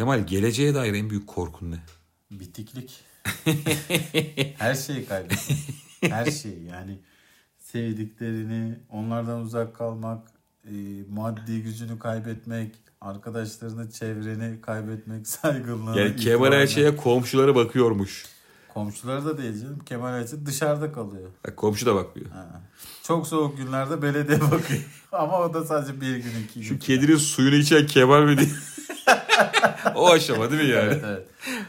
Kemal geleceğe dair en büyük korkun ne? Bitiklik. Her şeyi kaybetmek. Her şeyi yani sevdiklerini, onlardan uzak kalmak, e, maddi gücünü kaybetmek, arkadaşlarını, çevreni kaybetmek, saygınlığını. Yani Kemal. Ayça'ya komşulara bakıyormuş. Komşuları da değil canım. Kemal Ayça dışarıda kalıyor. Bak komşu da bakmıyor. Ha. Çok soğuk günlerde belediye bakıyor. Ama o da sadece bir gün iki gün. Şu kedinin suyunu içen Kemal mi diye. o aşama değil mi yani? Evet evet.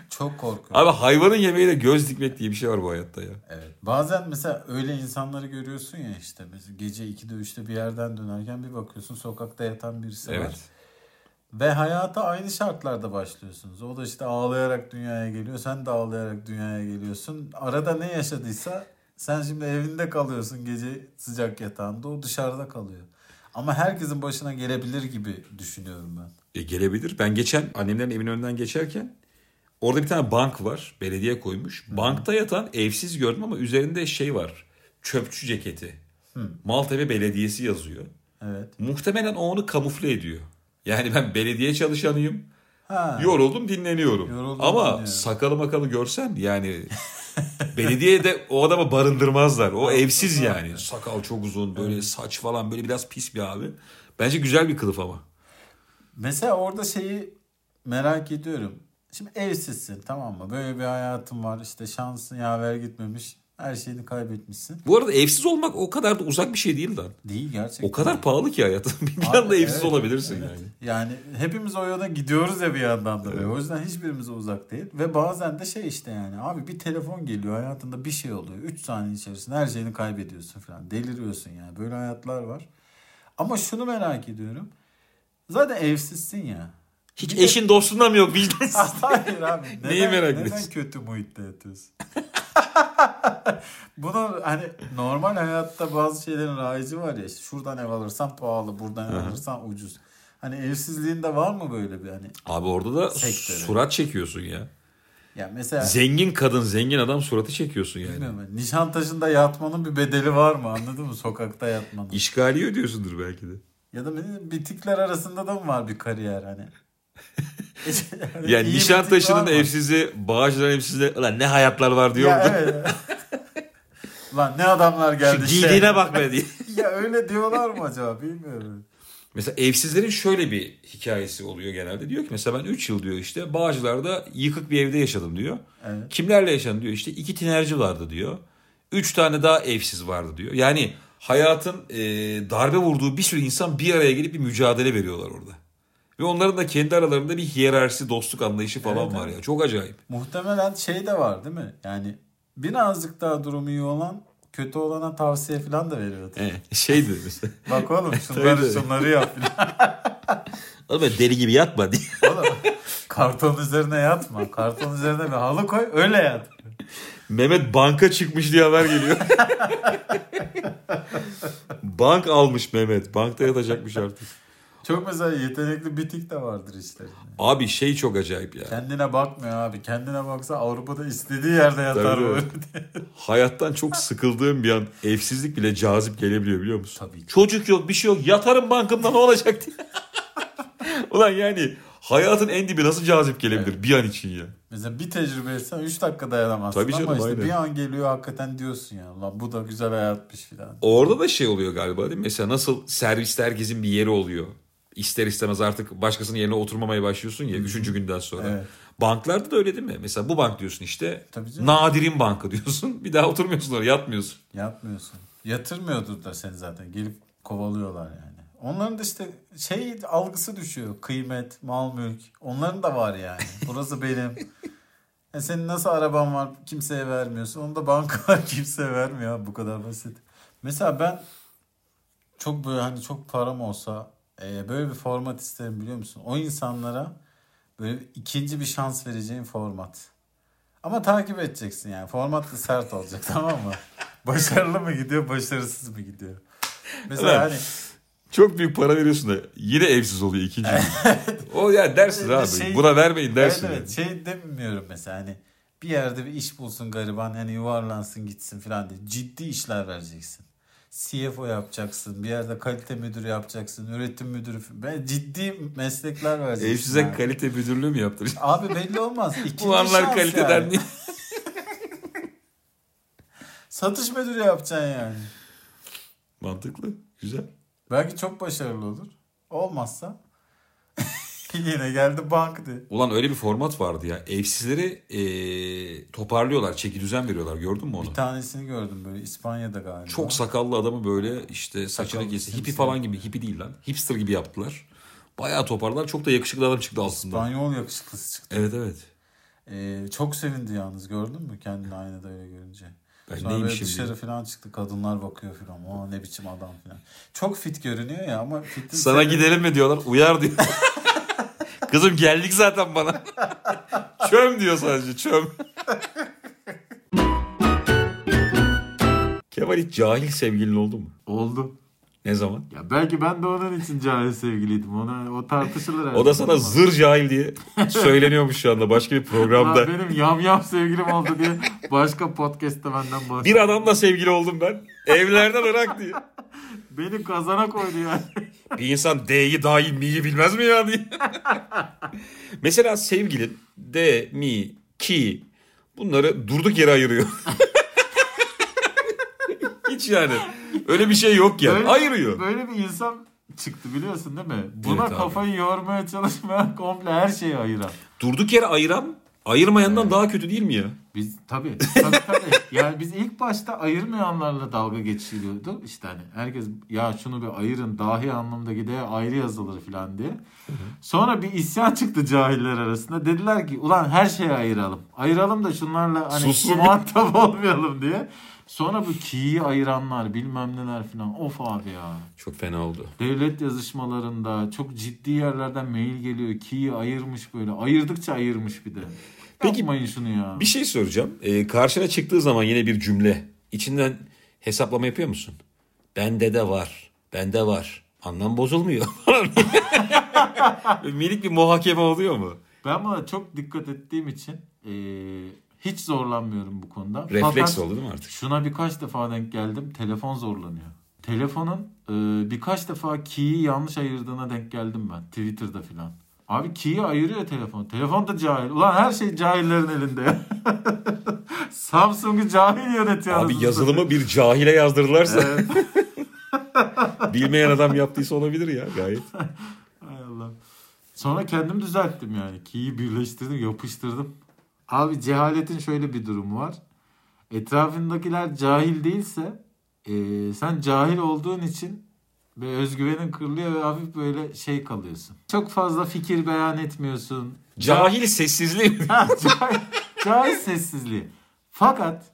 Çok korkuyorum. Abi hayvanın yemeğiyle göz dikmek diye bir şey var bu hayatta ya. Evet. Bazen mesela öyle insanları görüyorsun ya işte mesela gece 2'de 3'te bir yerden dönerken bir bakıyorsun sokakta yatan birisi var. Evet. Ve hayata aynı şartlarda başlıyorsunuz. O da işte ağlayarak dünyaya geliyor. Sen de ağlayarak dünyaya geliyorsun. Arada ne yaşadıysa sen şimdi evinde kalıyorsun gece sıcak yatağında. O dışarıda kalıyor. Ama herkesin başına gelebilir gibi düşünüyorum ben. E, gelebilir. Ben geçen annemlerin evinin önünden geçerken orada bir tane bank var. Belediye koymuş. Bankta yatan evsiz gördüm ama üzerinde şey var. Çöpçü ceketi. Maltepe Belediyesi yazıyor. Evet. Muhtemelen o onu kamufle ediyor. Yani ben belediye çalışanıyım. Ha. Yoruldum dinleniyorum. Yoruldum, Ama dinleniyorum. sakalı makalı görsen yani belediye de o adamı barındırmazlar. O evsiz yani. Sakal çok uzun böyle saç falan böyle biraz pis bir abi. Bence güzel bir kılıf ama. Mesela orada şeyi merak ediyorum. Şimdi evsizsin tamam mı? Böyle bir hayatın var. işte şansın yaver gitmemiş. Her şeyini kaybetmişsin. Bu arada evsiz olmak o kadar da uzak bir şey değil lan. Değil gerçekten. O kadar pahalı ki hayat. bir Abi, anda evsiz evet, olabilirsin evet. yani. Yani hepimiz o yola gidiyoruz ya bir yandan da. böyle. O yüzden hiçbirimize uzak değil. Ve bazen de şey işte yani abi bir telefon geliyor hayatında bir şey oluyor. 3 saniye içerisinde her şeyini kaybediyorsun falan. Deliriyorsun yani. Böyle hayatlar var. Ama şunu merak ediyorum. Zaten evsizsin ya. Hiç Bir de- eşin dostun da mı yok vicdansız? Hayır abi. Neden, Neyi merak neden ediyorsun? kötü muhitte yatıyorsun? Bunu hani normal hayatta bazı şeylerin raici var ya. işte şuradan ev alırsan pahalı, buradan ev alırsan ucuz. Hani evsizliğinde var mı böyle bir hani? Abi orada da Sektörü. surat çekiyorsun ya. Ya mesela Zengin kadın, zengin adam suratı çekiyorsun yani. bilmiyorum Nişantaşı'nda yatmanın bir bedeli var mı anladın mı? Sokakta yatmanın. İşgaliye ödüyorsundur belki de. Ya da bitikler arasında da mı var bir kariyer hani? Yani Nişantaşı'nın evsizi, Bağcılar'ın evsizi ulan ne hayatlar var diyor. Ya evet. Lan ne adamlar Şu geldi. giydiğine şey. bak be diye. ya öyle diyorlar mı acaba bilmiyorum. Mesela evsizlerin şöyle bir hikayesi oluyor genelde. Diyor ki mesela ben 3 yıl diyor işte Bağcılar'da yıkık bir evde yaşadım diyor. Evet. Kimlerle yaşadın diyor işte iki tinerci vardı diyor. Üç tane daha evsiz vardı diyor. Yani hayatın e, darbe vurduğu bir sürü insan bir araya gelip bir mücadele veriyorlar orada. Ve onların da kendi aralarında bir hiyerarşisi, dostluk anlayışı falan Evet, var evet. ya. Çok acayip. Muhtemelen şey de var değil mi? Yani birazcık daha durumu iyi olan kötü olana tavsiye falan da veriyordu. Evet. Şeydi mesela. Bak oğlum şunları şunları yap. Oğlum deli gibi yatma diye. Oğlum karton üzerine yatma. Karton üzerine bir halı koy öyle yat. Mehmet banka çıkmış diye haber geliyor. Bank almış Mehmet. Bankta yatacakmış artık. Çok mesela yetenekli bitik de vardır işte. Abi şey çok acayip ya. Kendine bakmıyor abi. Kendine baksa Avrupa'da istediği yerde yatar Tabii, böyle. Hayattan çok sıkıldığım bir an evsizlik bile cazip gelebiliyor biliyor musun? Tabii. Çocuk yok bir şey yok yatarım bankımda ne olacak diye. Ulan yani hayatın en dibi nasıl cazip gelebilir bir an için ya. Mesela bir tecrübe etsen 3 dakika dayanamazsın Tabii canım, ama işte aynen. bir an geliyor hakikaten diyorsun ya. Lan bu da güzel hayatmış filan. Orada da şey oluyor galiba değil mi? Mesela nasıl serviste herkesin bir yeri oluyor. İster istemez artık başkasının yerine oturmamaya başlıyorsun ya üçüncü günden sonra. Evet. Banklarda da öyle değil mi? Mesela bu bank diyorsun işte. Nadir'in bankı diyorsun. Bir daha oturmuyorsun oraya yatmıyorsun. Yapmıyorsun. Yatırmıyordur da seni zaten. Gelip kovalıyorlar yani. Onların da işte şey algısı düşüyor. Kıymet, mal mülk. Onların da var yani. Burası benim. E senin nasıl araban var kimseye vermiyorsun. Onu da banka var kimseye vermiyor. Bu kadar basit. Mesela ben çok böyle hani çok param olsa e, böyle bir format isterim biliyor musun? O insanlara böyle ikinci bir şans vereceğin format. Ama takip edeceksin yani. Format da sert olacak tamam mı? Başarılı mı gidiyor, başarısız mı gidiyor? Mesela Evet. hani Çok büyük para veriyorsun da yine evsiz oluyor ikinci o ya dersin Bir abi. şey- Buna vermeyin dersin. evet, evet şey demiyorum mesela hani bir yerde bir iş bulsun gariban hani yuvarlansın gitsin falan diye ciddi işler vereceksin. CFO yapacaksın. Bir yerde kalite müdürü yapacaksın. Üretim müdürü. Ben ciddi meslekler vereceksin. Evsize yani. kalite müdürlüğü mü yaptıracaksın? Abi belli olmaz. İkinci Bu anlar şans kaliteden yani. değil. Satış müdürü yapacaksın yani. Mantıklı. Güzel. Belki çok başarılı olur. Olmazsa yine geldi bank de. Ulan öyle bir format vardı ya. Evsizleri eee, toparlıyorlar. Çeki düzen veriyorlar. Gördün mü onu? Bir tanesini gördüm böyle İspanya'da galiba. Çok sakallı adamı böyle işte saçını kesti. Simsiyah. falan gibi. Hippie değil lan. Hipster gibi yaptılar. Bayağı toparlar. Çok da yakışıklı adam çıktı aslında. İspanyol yakışıklısı çıktı. Evet evet. Ee, çok sevindi yalnız gördün mü kendini aynada öyle görünce. Ben Sonra böyle neymişim dışarı diye. falan çıktı kadınlar bakıyor falan. O ne biçim adam falan. Çok fit görünüyor ya ama fitin Sana sebebi- gidelim mi diyorlar. Uyar diyor. Kızım geldik zaten bana. çöm diyor sadece çöm. Kemal hiç cahil sevgilin oldu mu? Oldu. Ne zaman? Ya belki ben de onun için cahil sevgiliydim. Ona o tartışılır. O da sana zır cahil diye söyleniyormuş şu anda başka bir programda. benim yam yam sevgilim oldu diye başka podcast'te benden bahsediyor. Bir adamla sevgili oldum ben. Evlerden Irak diye. Beni kazana koydu yani. Bir insan D'yi dahil mi'yi bilmez mi ya diye. Mesela sevgilin D, mi, ki bunları durduk yere ayırıyor. Hiç yani. Öyle bir şey yok yani. Böyle- Ayırıyor. Böyle bir insan çıktı biliyorsun değil mi? Buna Evet abi. kafayı yormaya çalışmayan komple her şeyi ayıran. Durduk yere ayıran ayırmayandan daha kötü değil mi ya? Biz tabii tabii tabii. Yani biz ilk başta ayırmayanlarla dalga geçiliyordu. İşte hani herkes ya şunu bir ayırın dahi anlamda gide ayrı yazılır falan diye. Sonra bir isyan çıktı cahiller arasında. Dediler ki ulan her şeyi ayıralım. Ayıralım da şunlarla hani Sussun. muhatap olmayalım diye. Sonra bu ki'yi ayıranlar bilmem neler falan. Of abi ya. Çok fena oldu. Devlet yazışmalarında çok ciddi yerlerden mail geliyor. Ki'yi ayırmış böyle. Ayırdıkça ayırmış bir de. Peki, Yapmayın şunu ya. Bir şey soracağım. Ee, karşına çıktığı zaman yine bir cümle. İçinden hesaplama yapıyor musun? Bende de var. Bende var. Anlam bozulmuyor. Minik bir muhakeme oluyor mu? Ben buna çok dikkat ettiğim için eee, hiç zorlanmıyorum bu konuda. Refleks Fakat oldu değil mi artık? Şuna birkaç defa denk geldim. Telefon zorlanıyor. Telefonun eee, birkaç defa key'i yanlış ayırdığına denk geldim ben. Twitter'da filan. Abi key'i ayırıyor telefon. Telefon da cahil. Ulan her şey cahillerin elinde ya. Samsung'u cahil yönetiyor. Abi yazılımı bir cahile yazdırırlarsa. Evet. bilmeyen adam yaptıysa olabilir ya gayet. Hay Allah. Sonra kendim düzelttim yani. Key'i birleştirdim, yapıştırdım. Abi cehaletin şöyle bir durumu var. Etrafındakiler cahil değilse eee, sen cahil olduğun için ve özgüvenin kırılıyor ve hafif böyle şey kalıyorsun. Çok fazla fikir beyan etmiyorsun. Cahil sessizliği. Ha, cahil, cahil sessizliği. Fakat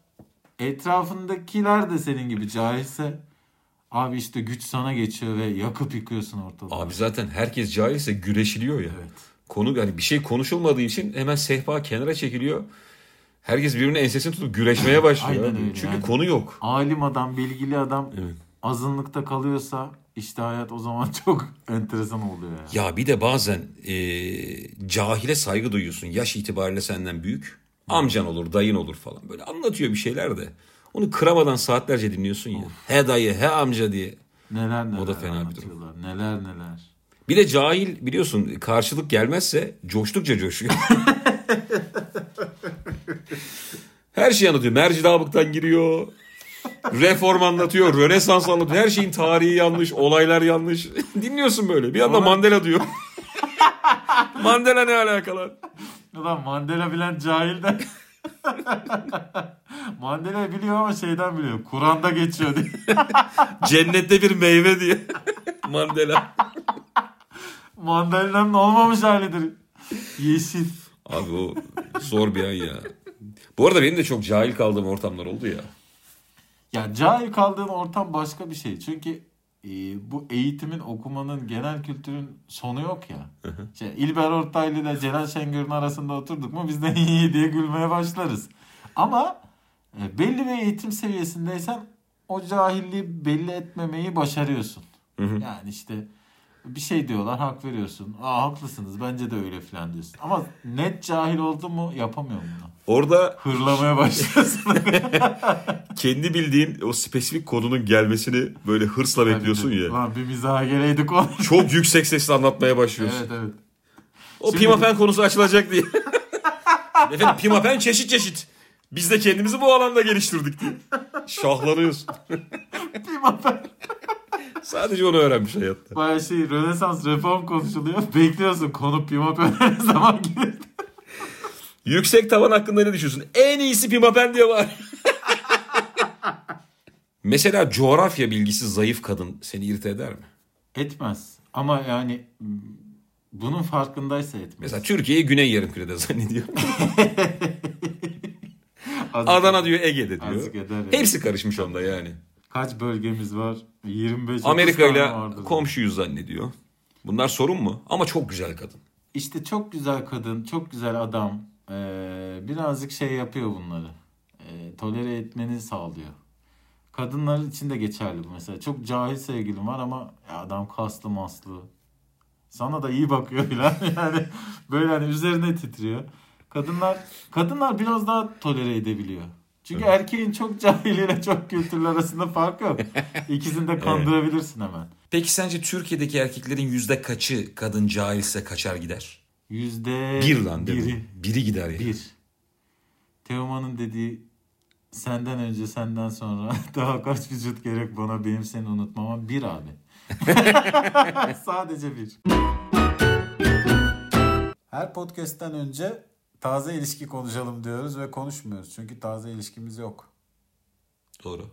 etrafındakiler de senin gibi cahilse abi işte güç sana geçiyor ve yakıp yıkıyorsun ortalığı. Abi zaten herkes cahilse güreşiliyor ya. Evet. Konu yani bir şey konuşulmadığı için hemen sehpa kenara çekiliyor. Herkes birbirinin ensesini tutup güreşmeye başlıyor. Aynen öyle Çünkü yani. konu yok. alim adam, bilgili adam Evet. azınlıkta kalıyorsa işte hayat o zaman çok enteresan oluyor yani. Ya bir de bazen e, cahile saygı duyuyorsun. Yaş itibariyle senden büyük. Amcan olur, dayın olur falan. Böyle anlatıyor bir şeyler de. Onu kıramadan saatlerce dinliyorsun ya. He dayı, he amca diye. Neler neler O da fena bir anlatıyorlar. Neler neler. Bir de cahil biliyorsun karşılık gelmezse coştukça coşuyor. Her şeyi anlatıyor. Mercidabık'tan giriyor. Reform anlatıyor. Rönesans anlatıyor. Her şeyin tarihi yanlış. Olaylar yanlış. Dinliyorsun böyle. Bir anda Mandela diyor. Mandela ne alakalı? Ulan Mandela bilen cahil de Mandela biliyor ama şeyden biliyor. Kur'an'da geçiyor diye. Cennette bir meyve diye. Mandela. Mandalina'nın olmamış halidir. Yeşil. Abi o zor bir an ya. Bu arada benim de çok cahil kaldığım ortamlar oldu ya. Ya cahil kaldığın ortam başka bir şey. Çünkü e, bu eğitimin, okumanın, genel kültürün sonu yok ya. İşte İlber Ortaylı ile Celal Şengör'ün arasında oturduk mu biz de iyi diye gülmeye başlarız. Ama e, belli bir eğitim seviyesindeysen o cahilliği belli etmemeyi başarıyorsun. Yani işte bir şey diyorlar hak veriyorsun. Aa haklısınız bence de öyle falan diyorsun. Ama net cahil oldu mu yapamıyor bunu. Orada Hırlamaya başlıyorsun. kendi bildiğin o spesifik konunun gelmesini böyle hırsla bekliyorsun ya. Lan bir mizaha geleydik onu. Çok yüksek sesle anlatmaya başlıyorsun. evet evet. O Şimdi- pimapen konusu açılacak diye. Efendim pimapen çeşit çeşit. Biz de kendimizi bu alanda geliştirdik diye. Şahlanıyorsun. Pimapen. Sadece onu öğrenmiş hayatta. Baya şey Rönesans reform konuşuluyor. Bekliyorsun konu pimapen ne zaman gelir. Yüksek tavan hakkında ne düşünüyorsun? En iyisi pimapen diye var. Mesela coğrafya bilgisi zayıf kadın seni irite eder mi? Etmez. Ama yani bunun farkındaysa etmez. Mesela Türkiye'yi Güney Yarımküre'de zannediyor. Adana diyor Ege'de diyor. Hepsi karışmış onda yani. Kaç bölgemiz var? 25 Amerika 30 ile komşuyuz zannediyor. Bunlar sorun mu? Ama çok güzel kadın. İşte çok güzel kadın, çok güzel adam. Ee, birazcık şey yapıyor bunları. Ee, tolere etmeni sağlıyor. Kadınlar için de geçerli bu mesela. Çok cahil sevgilim var ama adam kaslı maslı. Sana da iyi bakıyor falan. Yani böyle hani üzerine titriyor. Kadınlar kadınlar biraz daha tolere edebiliyor. Çünkü erkeğin çok cahiliyle çok kültürler arasında fark yok. İkisini de kandırabilirsin hemen. Peki sence Türkiye'deki erkeklerin yüzde kaçı kadın cahilse kaçar gider? Yüzde Bir lan değil biri. mi? Biri gider ya. Bir. Teoman'ın dediği senden önce senden sonra daha kaç vücut gerek bana benim seni unutmama bir abi. Sadece bir. Her podcast'ten önce taze ilişki konuşalım diyoruz ve konuşmuyoruz. Çünkü taze ilişkimiz yok. Doğru.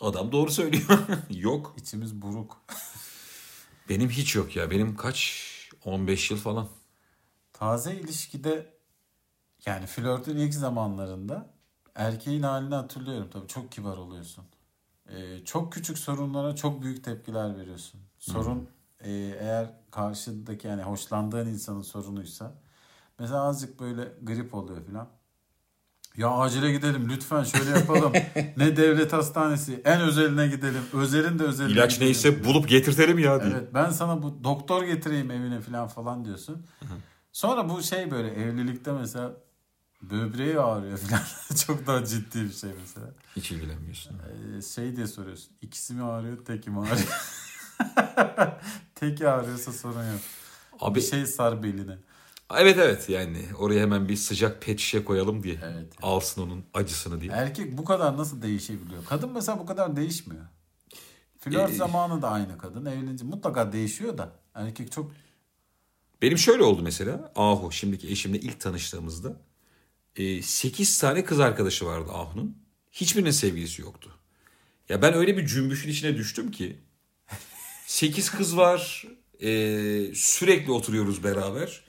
Adam doğru söylüyor. yok. İçimiz buruk. Benim hiç yok ya. Benim kaç? 15 yıl falan. Taze ilişkide yani flörtün ilk zamanlarında erkeğin halini hatırlıyorum tabii çok kibar oluyorsun. Ee, çok küçük sorunlara çok büyük tepkiler veriyorsun. Sorun e, eğer karşıdaki yani hoşlandığın insanın sorunuysa mesela azıcık böyle grip oluyor falan. Ya acile gidelim lütfen şöyle yapalım. ne devlet hastanesi en özeline gidelim. Özelin de özeline İlaç gidelim. neyse bulup getirtelim ya diye. Evet ben sana bu doktor getireyim evine falan falan diyorsun. Sonra bu şey böyle evlilikte mesela böbreği ağrıyor falan. Çok daha ciddi bir şey mesela. Hiç ilgilenmiyorsun. Ee, şey diye soruyorsun. İkisi mi ağrıyor teki mi ağrıyor? teki ağrıyorsa sorun yok. Abi Bir şey sar beline. Evet evet yani oraya hemen bir sıcak pet şişe koyalım diye. Evet. Alsın onun acısını diye. Erkek bu kadar nasıl değişebiliyor? Kadın mesela bu kadar değişmiyor. Flört Ee, zamanı da aynı kadın. Evlenince mutlaka değişiyor da. Erkek çok Benim şöyle oldu mesela. Ahu şimdiki eşimle ilk tanıştığımızda 8 tane kız arkadaşı vardı Ahu'nun. Hiçbirinin sevgilisi yoktu. Ya ben öyle bir cümbüşün içine düştüm ki 8 kız var. e, sürekli oturuyoruz beraber.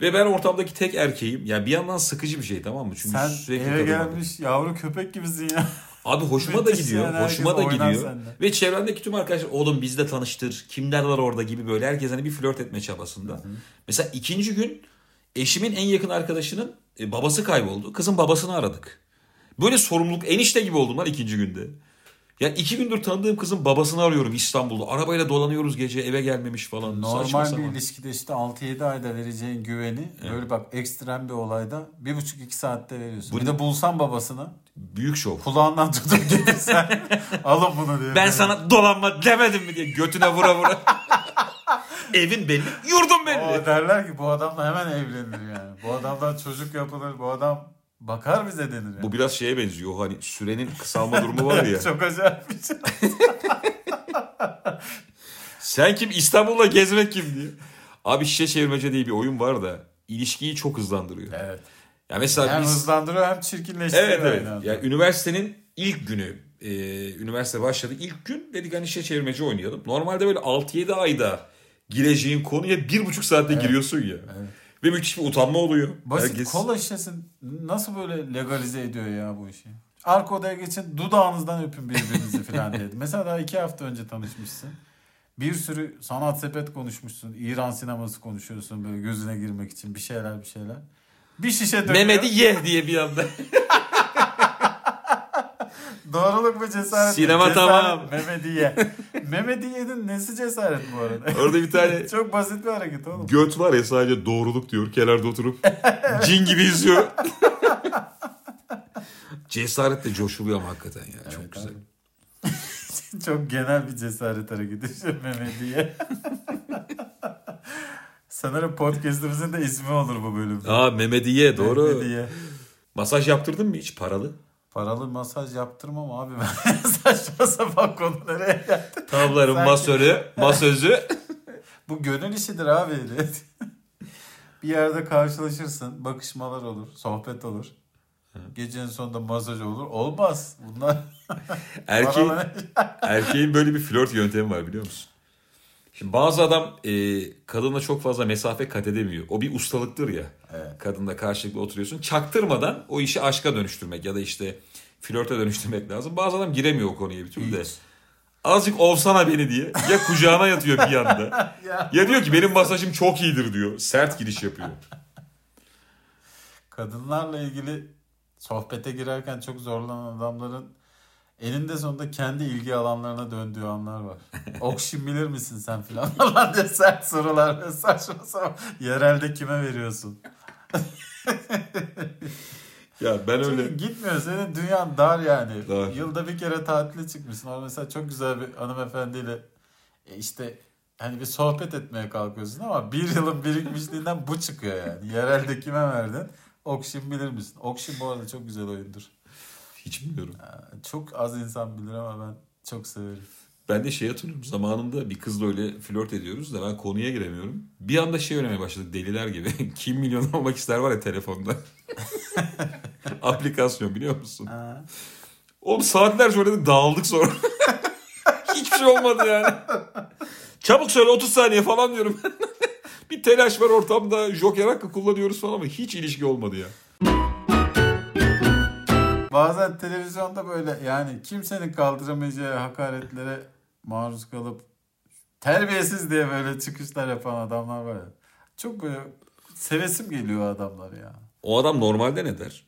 Ve ben ortamdaki tek erkeğim. Yani bir yandan sıkıcı bir şey tamam mı? Çünkü sen sürekli eve gelmiş yavru köpek gibisin ya. Abi hoşuma da gidiyor. hoşuma da gidiyor. senden. Ve çevremdeki tüm arkadaşlar oğlum bizle tanıştır. Kimler var orada gibi böyle herkes hani bir flört etme çabasında. Mesela ikinci gün eşimin en yakın arkadaşının e, babası kayboldu. Kızın babasını aradık. Böyle sorumluluk enişte gibi oldum lan ikinci günde. Ya iki gündür tanıdığım kızın babasını arıyorum İstanbul'da. Arabayla dolanıyoruz gece eve gelmemiş falan. Normal bir ilişkide işte 6-7 ayda vereceğin güveni böyle bak ekstrem bir olayda 1,5-2 saatte veriyorsun. Bu bir de bulsan babasını Büyük şov. kulağından tutup getirsen alın bunu diye. Ben sana dolanma demedim mi diye götüne vura vura. Evin belli, yurdun belli. O derler ki bu adamla hemen evlenir yani. Bu adamdan çocuk yapılır. Bu adam bakar bize denir yani. Bu biraz şeye benziyor. Hani sürenin kısalma durumu var ya. Çok acayip bir şey. Sen kim İstanbul'da gezmek kim diye. Abi şişe çevirmece diye bir oyun var da ilişkiyi çok hızlandırıyor. Evet. Ya mesela Hem biz hızlandırıyor hem çirkinleştiriyor. evet evet. anda. Yani üniversitenin ilk günü e, üniversite başladı. ilk gün dedik hani şişe çevirmece oynayalım. Normalde böyle 6-7 ayda gireceğin konuya bir buçuk saatte giriyorsun ya. Evet. Ve müthiş bir utanma oluyor. Basit Herkes- kola şişesi nasıl böyle legalize ediyor ya bu işi? Arka odaya geçin dudağınızdan öpün birbirinizi falan dedi. Mesela daha iki hafta önce tanışmışsın. Bir sürü sanat sepet konuşmuşsun. İran sineması konuşuyorsun böyle gözüne girmek için bir şeyler bir şeyler. Bir şişe dönüyor. Mehmet'i ye diye bir anda. Doğruluk ve cesaret. Sinema Cesaret, tamam. Mehmet'i ye. Mehmediye'nin nesi cesaret bu arada? Orada bir tane Çok basit bir hareket oğlum. göt var ya sadece doğruluk diyor. Kenarda oturup cin gibi izliyor. Cesaretle coşuluyor ama hakikaten ya. Çok Evet güzel. abi. Çok genel bir cesaret hareketi işte Mehmediye. Sanırım podcastimizin de ismi olur bu bölümde. Aa Mehmediye doğru. Mehmediye. Masaj yaptırdın mı hiç paralı? Paralı masaj yaptırmam abi ben. Saçma sapan konu nereye geldi? Tavların Sanki- masörü, masözü. Bu gönül işidir abi. bir yerde karşılaşırsın. Bakışmalar olur. Sohbet olur. Gecenin sonunda masaj olur. Olmaz. Bunlar Erkeğin, erkeğin böyle bir flört yöntemi var biliyor musun? Şimdi bazı adam e, kadınla çok fazla mesafe kat edemiyor. O bir ustalıktır ya. Evet. Kadınla karşılıklı oturuyorsun. Çaktırmadan o işi aşka dönüştürmek ya da işte flörte dönüştürmek lazım. Bazı adam giremiyor o konuya bir türlü de. Azıcık ovsana beni diye. Ya kucağına yatıyor bir yanda. Ya. Ya diyor ki benim masajım çok iyidir diyor. Sert giriş yapıyor. Kadınlarla ilgili sohbete girerken çok zorlanan adamların elinde sonunda kendi ilgi alanlarına döndüğü anlar var. Okşin bilir misin sen filan falan diye sert sorular saçma sapan. Yerelde kime veriyorsun? Ya ben öyle... Çünkü gitmiyor. Senin dünyan dar yani. Dar. Yılda bir kere tatile çıkmışsın. Orada mesela çok güzel bir hanımefendiyle e, işte hani bir sohbet etmeye kalkıyorsun ama bir yılın birikmişliğinden bu çıkıyor yani. Yerelde kime verdin? Okşin bilir misin? Okşin bu arada çok güzel oyundur. Hiç bilmiyorum. Ee, Çok az insan bilir ama ben çok severim. Ben de şey hatırlıyorum. Zamanında bir kızla öyle flört ediyoruz da ben konuya giremiyorum. Bir anda şey öğrenmeye başladık deliler gibi. Kim milyon olmak ister var ya telefonda. Aplikasyon biliyor musun? Ha. Oğlum saatlerce oynadık dağıldık sonra. Hiçbir şey olmadı yani. Çabuk söyle 30 saniye falan diyorum. bir telaş var ortamda. Joker hakkı kullanıyoruz falan ama hiç ilişki olmadı ya. Bazen televizyonda böyle yani kimsenin kaldıramayacağı hakaretlere maruz kalıp terbiyesiz diye böyle çıkışlar yapan adamlar var ya. Çok böyle sevesim geliyor adamlar ya. O adam normalde ne der?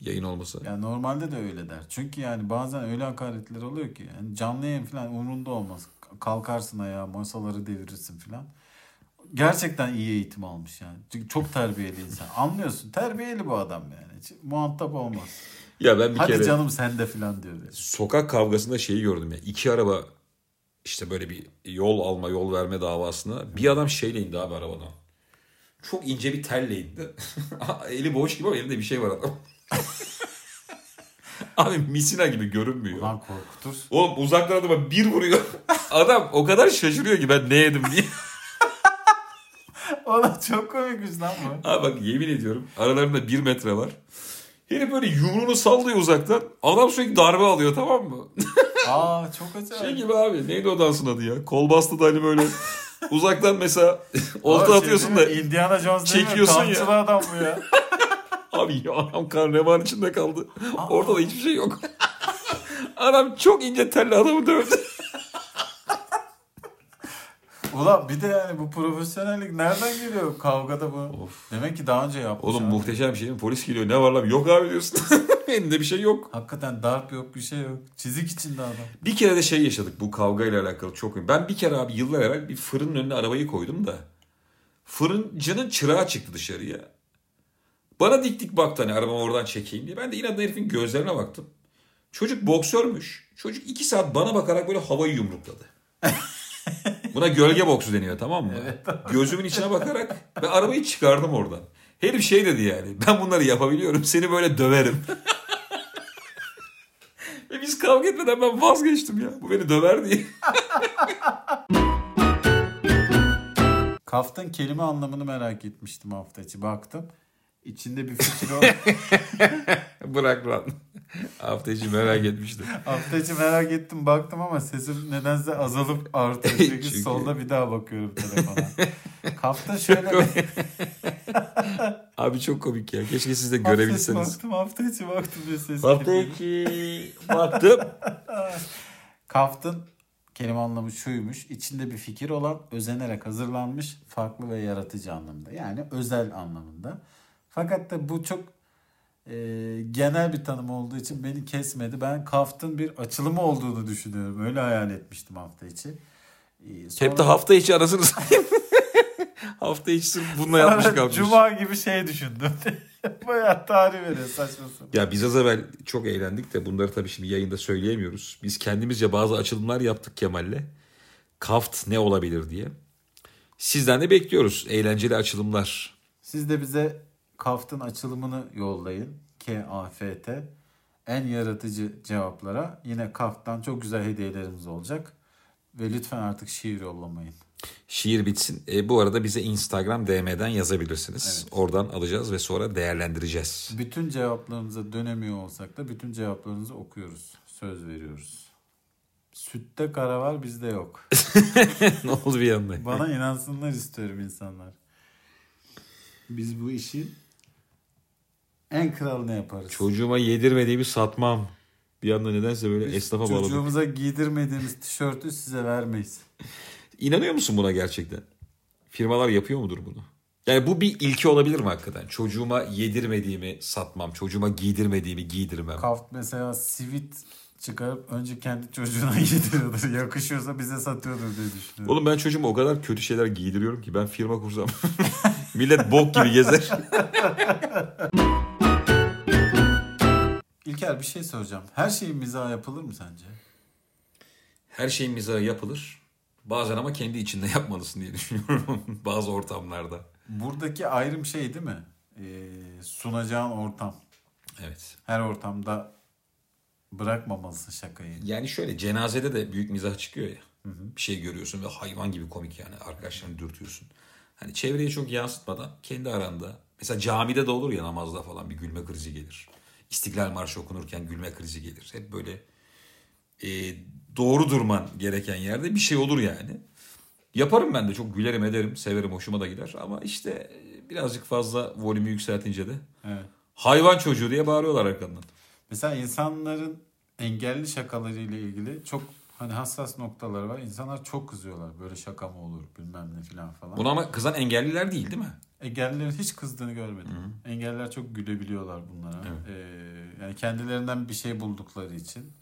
Yayın olmasa. Yani normalde de öyle der. Çünkü yani bazen öyle hakaretler oluyor ki yani canlı yayın falan umurunda olmaz. Kalkarsın ayağa masaları devirirsin falan. Gerçekten iyi eğitim almış yani. Çünkü çok terbiyeli insan. Anlıyorsun. Terbiyeli bu adam yani. Hiç muhatap olmaz. Ya ben bir Hadi kere canım sen de falan diyor. sokak kavgasında şeyi gördüm ya. İki araba işte böyle bir yol alma yol verme davasına bir adam şeyle indi abi arabadan. Çok ince bir telle indi. Eli boş gibi ama elinde bir şey var adam. abi misina gibi görünmüyor. Ulan korkutur. Oğlum uzaktan adama bir vuruyor. Adam o kadar şaşırıyor ki ben ne yedim diye. Oğlum çok komikmiş lan bu. Abi bak yemin ediyorum aralarında bir metre var. Herif böyle yumruğunu sallıyor uzaktan. Adam sürekli darbe alıyor tamam mı? Aa çok acayip. Şey gibi abi neydi o dansın adı ya? Kol bastı da hani böyle uzaktan mesela olta şey atıyorsun da mi? Indiana Jones değil mi? çekiyorsun ya. Kamçılı adam bu ya. abi ya adam kan revan içinde kaldı. Ortada hiçbir şey yok. adam çok ince telli adamı dövdü. Ulan bir de yani bu profesyonellik nereden geliyor kavgada bu? Of. Demek ki daha önce yapmış. Oğlum abi. muhteşem bir şey? Polis geliyor ne var lan? Yok abi diyorsun. Elinde bir şey yok. Hakikaten darp yok bir şey yok. Çizik içinde adam. Bir kere de şey yaşadık bu kavga ile alakalı çok. Ben bir kere abi yıllar evvel bir fırının önüne arabayı koydum da. Fırıncının çırağı çıktı dışarıya. Bana dik dik baktı hani arabamı oradan çekeyim diye. Ben de inatla herifin gözlerine baktım. Çocuk boksörmüş. Çocuk iki saat bana bakarak böyle havayı yumrukladı. Buna gölge boksu deniyor tamam mı? Gözümün içine bakarak ve arabayı çıkardım oradan. Herif şey dedi yani ben bunları yapabiliyorum seni böyle döverim. ve biz kavga etmeden ben vazgeçtim ya. Bu beni döver diye. Kaftın kelime anlamını merak etmiştim hafta içi. Baktım. İçinde bir fikir o. Bırak lan. Hafta içi merak etmiştim. hafta içi merak ettim baktım ama sesim nedense azalıp artıyor. Çünkü, Çünkü- solda bir daha bakıyorum telefona. Kaftın şöyle. Abi çok komik ya. Keşke siz de Hafta görebilseniz. baktım hafta içi baktım diye ses Hafta içi baktım. Kaftın kelime anlamı şuymuş. İçinde bir fikir olan, özenerek hazırlanmış, farklı ve yaratıcı anlamında. Yani özel anlamında. Fakat da bu çok e, genel bir tanım olduğu için beni kesmedi. Ben kaftın bir açılımı olduğunu düşünüyorum. Öyle hayal etmiştim hafta içi. E, sonra- Hep de hafta içi arasını satayım. hafta içi bununla yapmış kalmış. Cuma gibi şey düşündüm. Bayağı tarih veriyor saçma sapan. Ya biz az evvel çok eğlendik de bunları tabii şimdi yayında söyleyemiyoruz. Biz kendimizce bazı açılımlar yaptık Kemal'le. Kaft ne olabilir diye. Sizden de bekliyoruz eğlenceli açılımlar. Siz de bize kaftın açılımını yollayın. K-A-F-T. En yaratıcı cevaplara yine kafttan çok güzel hediyelerimiz olacak. Ve lütfen artık şiir yollamayın. Şiir bitsin. E, bu arada bize Instagram DM'den yazabilirsiniz. Evet. Oradan alacağız ve sonra değerlendireceğiz. Bütün cevaplarınıza dönemiyor olsak da bütün cevaplarınızı okuyoruz. Söz veriyoruz. Sütte kara var bizde yok. ne oldu bir anda? Bana inansınlar istiyorum insanlar. Biz bu işin en kralını yaparız. Çocuğuma yedirmediğimi satmam. Bir anda nedense böyle Biz esnafa bağladık. Çocuğumuza giydirmediğimiz tişörtü size vermeyiz. İnanıyor musun buna gerçekten? Firmalar yapıyor mudur bunu? Yani bu bir ilki olabilir mi hakikaten? Çocuğuma yedirmediğimi satmam, çocuğuma giydirmediğimi giydirmem. Kaft mesela sivit çıkarıp önce kendi çocuğuna giydiriyordur. Yakışıyorsa bize satıyordur diye düşünüyorum. Oğlum ben çocuğuma o kadar kötü şeyler giydiriyorum ki ben firma kursam. Millet bok gibi gezer. İlker bir şey soracağım. Her şeyin mizahı yapılır mı sence? Her şeyin mizahı yapılır. Bazen ama kendi içinde yapmalısın diye düşünüyorum bazı ortamlarda. Buradaki ayrım şey değil mi? Ee, sunacağın ortam. Evet. Her ortamda bırakmamalısın şakayı. Yani şöyle cenazede de büyük mizah çıkıyor ya. Bir şey görüyorsun ve hayvan gibi komik yani arkadaşlarını dürtüyorsun. Hani çevreye çok yansıtmadan kendi aranda. Mesela camide de olur ya namazda falan bir gülme krizi gelir. İstiklal Marşı okunurken gülme krizi gelir. Hep böyle e, doğru durman gereken yerde bir şey olur yani. Yaparım ben de çok gülerim ederim severim hoşuma da gider ama işte birazcık fazla volümü yükseltince de Evet. hayvan çocuğu diye bağırıyorlar arkamdan. Mesela insanların engelli şakalarıyla ilgili çok hani hassas noktaları var. İnsanlar çok kızıyorlar. Böyle şaka mı olur bilmem ne filan falan. Buna ama kızan engelliler değil değil mi? Engellilerin hiç kızdığını görmedim. Engelliler çok gülebiliyorlar bunlara. Evet. Ee, yani kendilerinden bir şey buldukları için.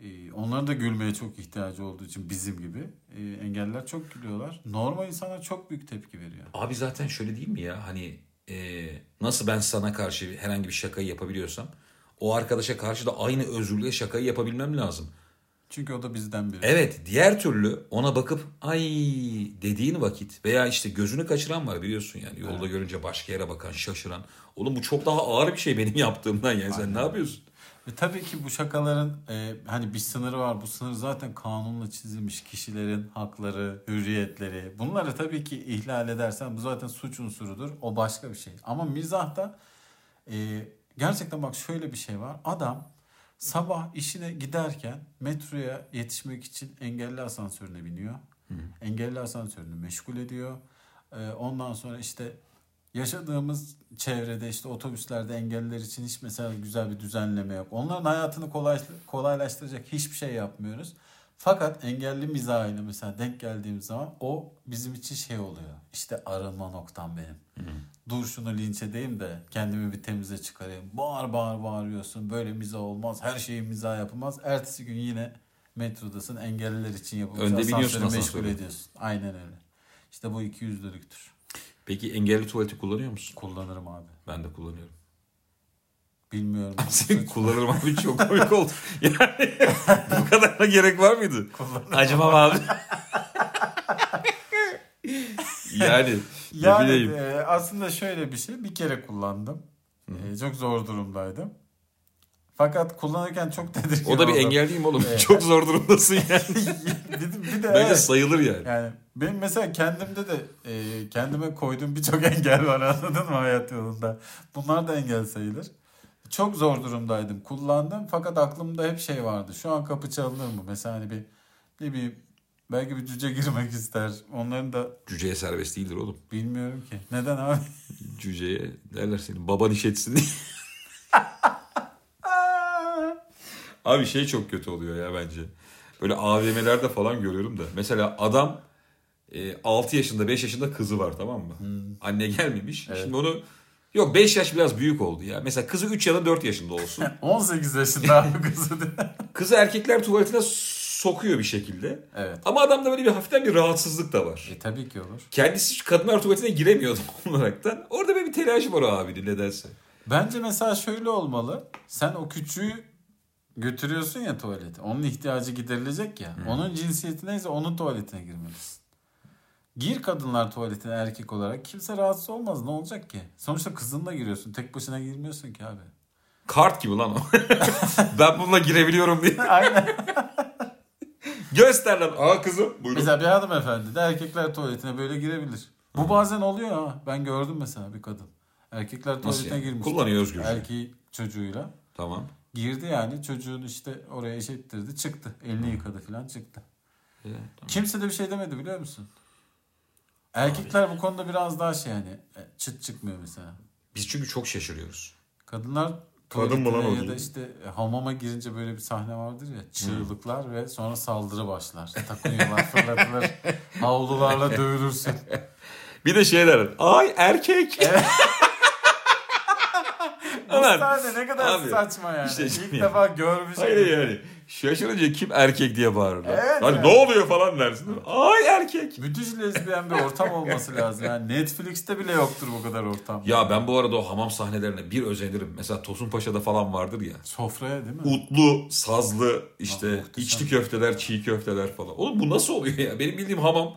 Ee, onların da gülmeye çok ihtiyacı olduğu için bizim gibi. Ee, engelliler çok gülüyorlar. Normal insanlar çok büyük tepki veriyor. Abi zaten şöyle değil mi ya hani e, nasıl ben sana karşı herhangi bir şakayı yapabiliyorsam o arkadaşa karşı da aynı özürlüğe şakayı yapabilmem lazım. Çünkü o da bizden biri. Evet diğer türlü ona bakıp ay dediğin vakit veya işte gözünü kaçıran var biliyorsun yani yolda görünce başka yere bakan şaşıran. Oğlum bu çok daha ağır bir şey benim yaptığımdan yani sen ne yapıyorsun? Ve tabii ki bu şakaların e, hani bir sınırı var. Bu sınır zaten kanunla çizilmiş kişilerin hakları, hürriyetleri. Bunları tabii ki ihlal edersen bu zaten suç unsurudur. O başka bir şey. Ama mizahta e, gerçekten bak şöyle bir şey var. Adam sabah işine giderken metroya yetişmek için engelli asansörüne biniyor. Engelli asansörünü meşgul ediyor. E, ondan sonra işte yaşadığımız çevrede işte otobüslerde engelliler için hiç mesela güzel bir düzenleme yok. Onların hayatını kolay, kolaylaştıracak hiçbir şey yapmıyoruz. Fakat engelli mizahıyla mesela denk geldiğimiz zaman o bizim için şey oluyor. İşte arınma noktam benim. Dur şunu linç edeyim de kendimi bir temize çıkarayım. Bağır bağır bağırıyorsun. Böyle mizah olmaz. Her şeyin mizah yapılmaz. Ertesi gün yine metrodasın. Engelliler için yapılmış Önde biniyorsun asansörü meşgul asansöre. ediyorsun. Aynen öyle. İşte bu iki yüzlülüktür. Peki engelli tuvaleti kullanıyor musun? Kullanırım abi. Ben de kullanıyorum. Bilmiyorum. Kullanırım abi çok komik oldu. Yani bu kadar da gerek var mıydı? Acımam abi. yani, Yani bileyim. e, aslında şöyle bir şey. Bir kere kullandım. E, çok zor durumdaydım. Fakat kullanırken çok tedirgin O da bir oldum. engel değil mi oğlum? Evet. Çok zor durumdasın yani. bir, bir de Bence evet. sayılır yani. Yani benim mesela kendimde de e, kendime koyduğum birçok engel var anladın mı hayat yolunda. Bunlar da engel sayılır. Çok zor durumdaydım. Kullandım fakat aklımda hep şey vardı. Şu an kapı çalınır mı? Mesela hani bir ne bileyim belki bir cüce girmek ister. Onların da Cüceye serbest değildir oğlum. bilmiyorum ki. Neden abi? Cüceye derler senin baban iş etsin diye. Abi şey çok kötü oluyor ya bence. Böyle AVM'lerde falan görüyorum da. Mesela adam e, 6 yaşında 5 yaşında kızı var tamam mı? Anne gelmemiş. Evet. Şimdi onu Yok 5 yaş biraz büyük oldu ya. Mesela kızı 3 ya da 4 yaşında olsun. 18 yaşında abi kızı. Kızı erkekler tuvaletine sokuyor bir şekilde. Evet. Ama adamda böyle bir hafiften bir rahatsızlık da var. E tabii ki olur. Kendisi kadınlar tuvaletine giremiyordu olaraktan. Orada böyle bir telaşı var o abinin nedense. Bence mesela şöyle olmalı. Sen o küçüğü götürüyorsun ya tuvalete. Onun ihtiyacı giderilecek ya. Onun cinsiyeti neyse onun tuvaletine girmelisin. Gir kadınlar tuvaletine erkek olarak. Kimse rahatsız olmaz. Ne olacak ki? Sonuçta kızınla giriyorsun. Tek başına girmiyorsun ki abi. Kart gibi lan o. ben bununla girebiliyorum diye. Aynen. Göster lan. Aa kızım. Buyurun. mesela bir hanımefendi de erkekler tuvaletine böyle girebilir. Bu bazen oluyor ha. Ben gördüm mesela bir kadın. Erkekler tuvaletine yani? girmiş. Kullanıyor özgürce. Erkeği çocuğuyla. Tamam. Girdi yani çocuğun işte oraya eşittirdi çıktı. Elini yıkadı falan çıktı. Evet, tamam. Kimse de bir şey demedi biliyor musun? Erkekler bu konuda biraz daha şey yani e, çıt çıkmıyor mesela. Biz çünkü çok şaşırıyoruz. Kadınlar Kadın mı lan o ya da işte e, hamama girince böyle bir sahne vardır ya çığlıklar ve sonra saldırı başlar. Takunyular fırlatılır. Havlularla dövülürsün. Bir de şey der. Ay erkek. Bu Ulan, sahne ne kadar abi, saçma yani. işte İlk şimdi- defa görmüş. Hayır yani. Şaşırınca kim erkek diye bağırırlar. Evet hani yani. ne oluyor falan dersin. Ay erkek. Müthiş lezbiyen bir ortam olması lazım. Yani Netflix'te bile yoktur bu kadar ortam. Ya ben bu arada o hamam sahnelerine bir özenirim. Mesela Tosun Paşa'da falan vardır ya. Sofraya değil mi? Utlu, sazlı, işte Ah, içli köfteler, çiğ köfteler falan. Oğlum bu nasıl oluyor ya? Benim bildiğim hamam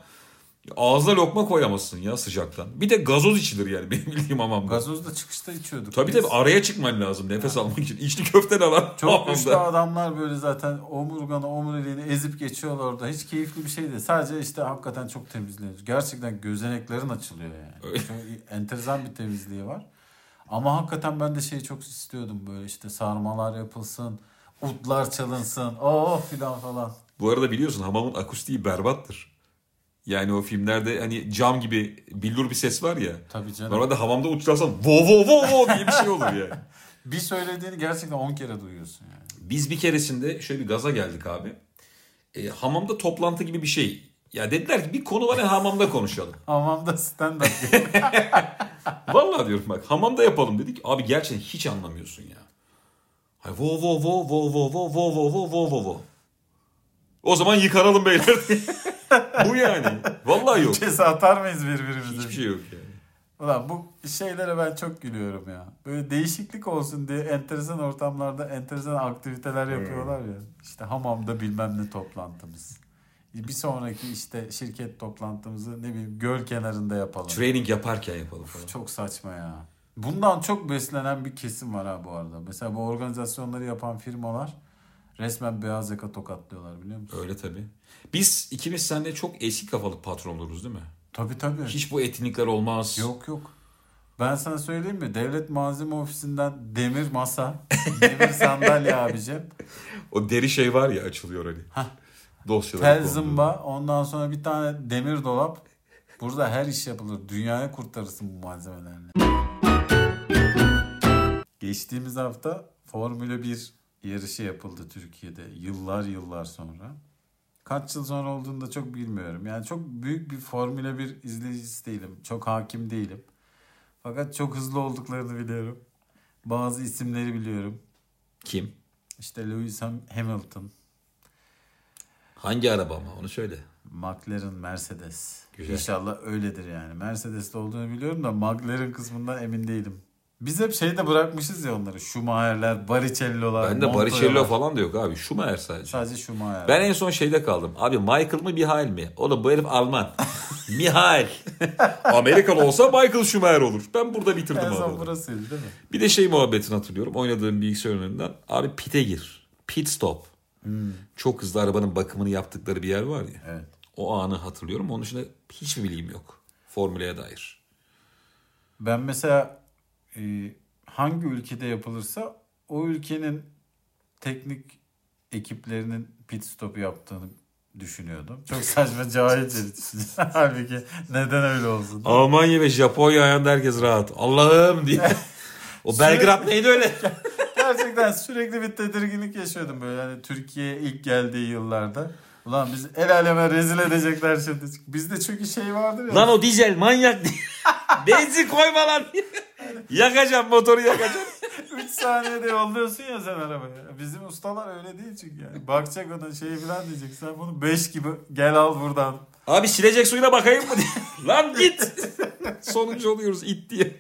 ağzına lokma koyamazsın ya sıcaktan. Bir de gazoz içilir yani benim bildiğim hamamda. Gazoz da çıkışta içiyorduk. Tabii biz. tabii araya çıkman lazım nefes almak için. İçli köfte ne lan? Çok güçlü hamamda? adamlar böyle zaten omurganı omuriliğini ezip geçiyorlar orada. Hiç keyifli bir şey değil. Sadece işte hakikaten çok temizleniyor. Gerçekten gözeneklerin açılıyor yani. Öyle. Çok enteresan bir temizliği var. Ama hakikaten ben de şeyi çok istiyordum böyle işte sarmalar yapılsın, utlar çalınsın, oh filan falan. Bu arada biliyorsun hamamın akustiği berbattır. Yani o filmlerde hani cam gibi billur bir ses var ya. Tabii canım. Normalde hamamda uçlarsan vo vo vo vo diye bir şey olur yani. Bir söylediğini gerçekten 10 kere duyuyorsun yani. Biz bir keresinde şöyle bir gaza geldik abi. E, hamamda toplantı gibi bir şey. Ya dediler ki bir konu var ya hamamda konuşalım. Hamamda stand up. Vallahi diyorum bak hamamda yapalım dedik. Abi gerçekten hiç anlamıyorsun ya. Hay vo vo vo vo vo vo vo vo vo vo vo vo. O zaman yıkanalım beyler. Bu yani. Vallahi yok. Kese atar mıyız birbirimize? Hiçbir şey yok yani. Ulan bu şeylere ben çok gülüyorum ya. Böyle değişiklik olsun diye enteresan ortamlarda enteresan aktiviteler yapıyorlar ya. İşte hamamda bilmem ne toplantımız. Bir sonraki işte şirket toplantımızı ne bileyim göl kenarında yapalım. Training yaparken yapalım falan. Çok saçma ya. Bundan çok beslenen bir kesim var ha bu arada. Mesela bu organizasyonları yapan firmalar resmen beyaz yaka tokatlıyorlar biliyor musun? Öyle tabii. Biz ikimiz seninle çok eski kafalı patronlarız değil mi? Tabii tabii. Hiç bu etkinlikler olmaz. Yok yok. Ben sana söyleyeyim mi? Devlet Malzeme Ofisi'nden demir masa, demir sandalye abicim. O deri şey var ya açılıyor hani. Hah. Dosyalar. Tel konuluyor. zımba, ondan sonra bir tane demir dolap. Burada her iş yapılır. Dünyaya kurtarırsın bu malzemelerle. Geçtiğimiz hafta Formula 1 yarışı yapıldı Türkiye'de. Yıllar yıllar sonra. Kaç yıl sonra olduğunu da çok bilmiyorum. Yani çok büyük bir Formula 1 izleyicisi değilim. Çok hakim değilim. Fakat çok hızlı olduklarını biliyorum. Bazı isimleri biliyorum. Kim? İşte Lewis Ham- Hamilton, Hangi araba ama onu söyle. McLaren, Mercedes. Güzel. İnşallah öyledir yani. Mercedes'te olduğunu biliyorum da McLaren kısmından emin değilim. Biz hep şeyde bırakmışız ya onları. Schumacher'ler, Baricello'lar, Ben de. Baricello falan da yok abi. Schumacher sadece. Sadece Schumacher. Ben en son şeyde kaldım. Abi Michael mı Mihail mi? Oğlum bu herif Alman. Mihail. Amerikalı olsa Michael Schumacher olur. Ben burada bitirdim en son abi. burasıydı değil mi? Bir de şey muhabbetini hatırlıyorum. Oynadığım bilgisayar önünden. Abi pit'e gir. Pit stop. Çok hızlı arabanın bakımını yaptıkları bir yer var ya. Evet. O anı hatırlıyorum. Onun dışında hiçbir bilgim yok. Formüleye dair. Ben mesela e, hangi ülkede yapılırsa o ülkenin teknik ekiplerinin pit stop yaptığını düşünüyordum. Çok saçma cahilce düşünce. Halbuki neden öyle olsun? Almanya ve Japonya ayağında herkes rahat. Allah'ım diye. o Belgrad neydi öyle? Gerçekten sürekli bir tedirginlik yaşıyordum böyle hani Türkiye'ye ilk geldiği yıllarda. Ulan biz el aleme rezil edecekler şimdi. Bizde çünkü şey vardır ya. Lan o dizel manyak diye. Benzin koyma lan. Yakacağım motoru yakacağım. 3 saniyede yolluyorsun ya sen arabayı. Bizim ustalar öyle değil çünkü yani. Bakacak ona şey falan diyecek. Sen bunu 5 gibi gel al buradan. Abi silecek suyuna bakayım mı diye. Lan git. Sonuncu oluyoruz it diye.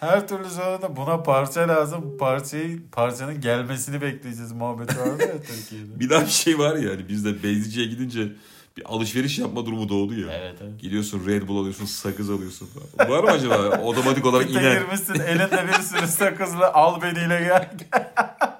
Her türlü sonra buna parça lazım. Parçayı, parçanın gelmesini bekleyeceğiz muhabbeti vardı ya Türkiye'de. Bir daha bir şey var ya hani bizde benzinciye gidince bir alışveriş yapma durumu doğdu ya. Evet evet. Gidiyorsun Red Bull alıyorsun, sakız alıyorsun falan. Var mı acaba otomatik olarak inen? girmişsin elinde bir sürü sakızla al beniyle gel.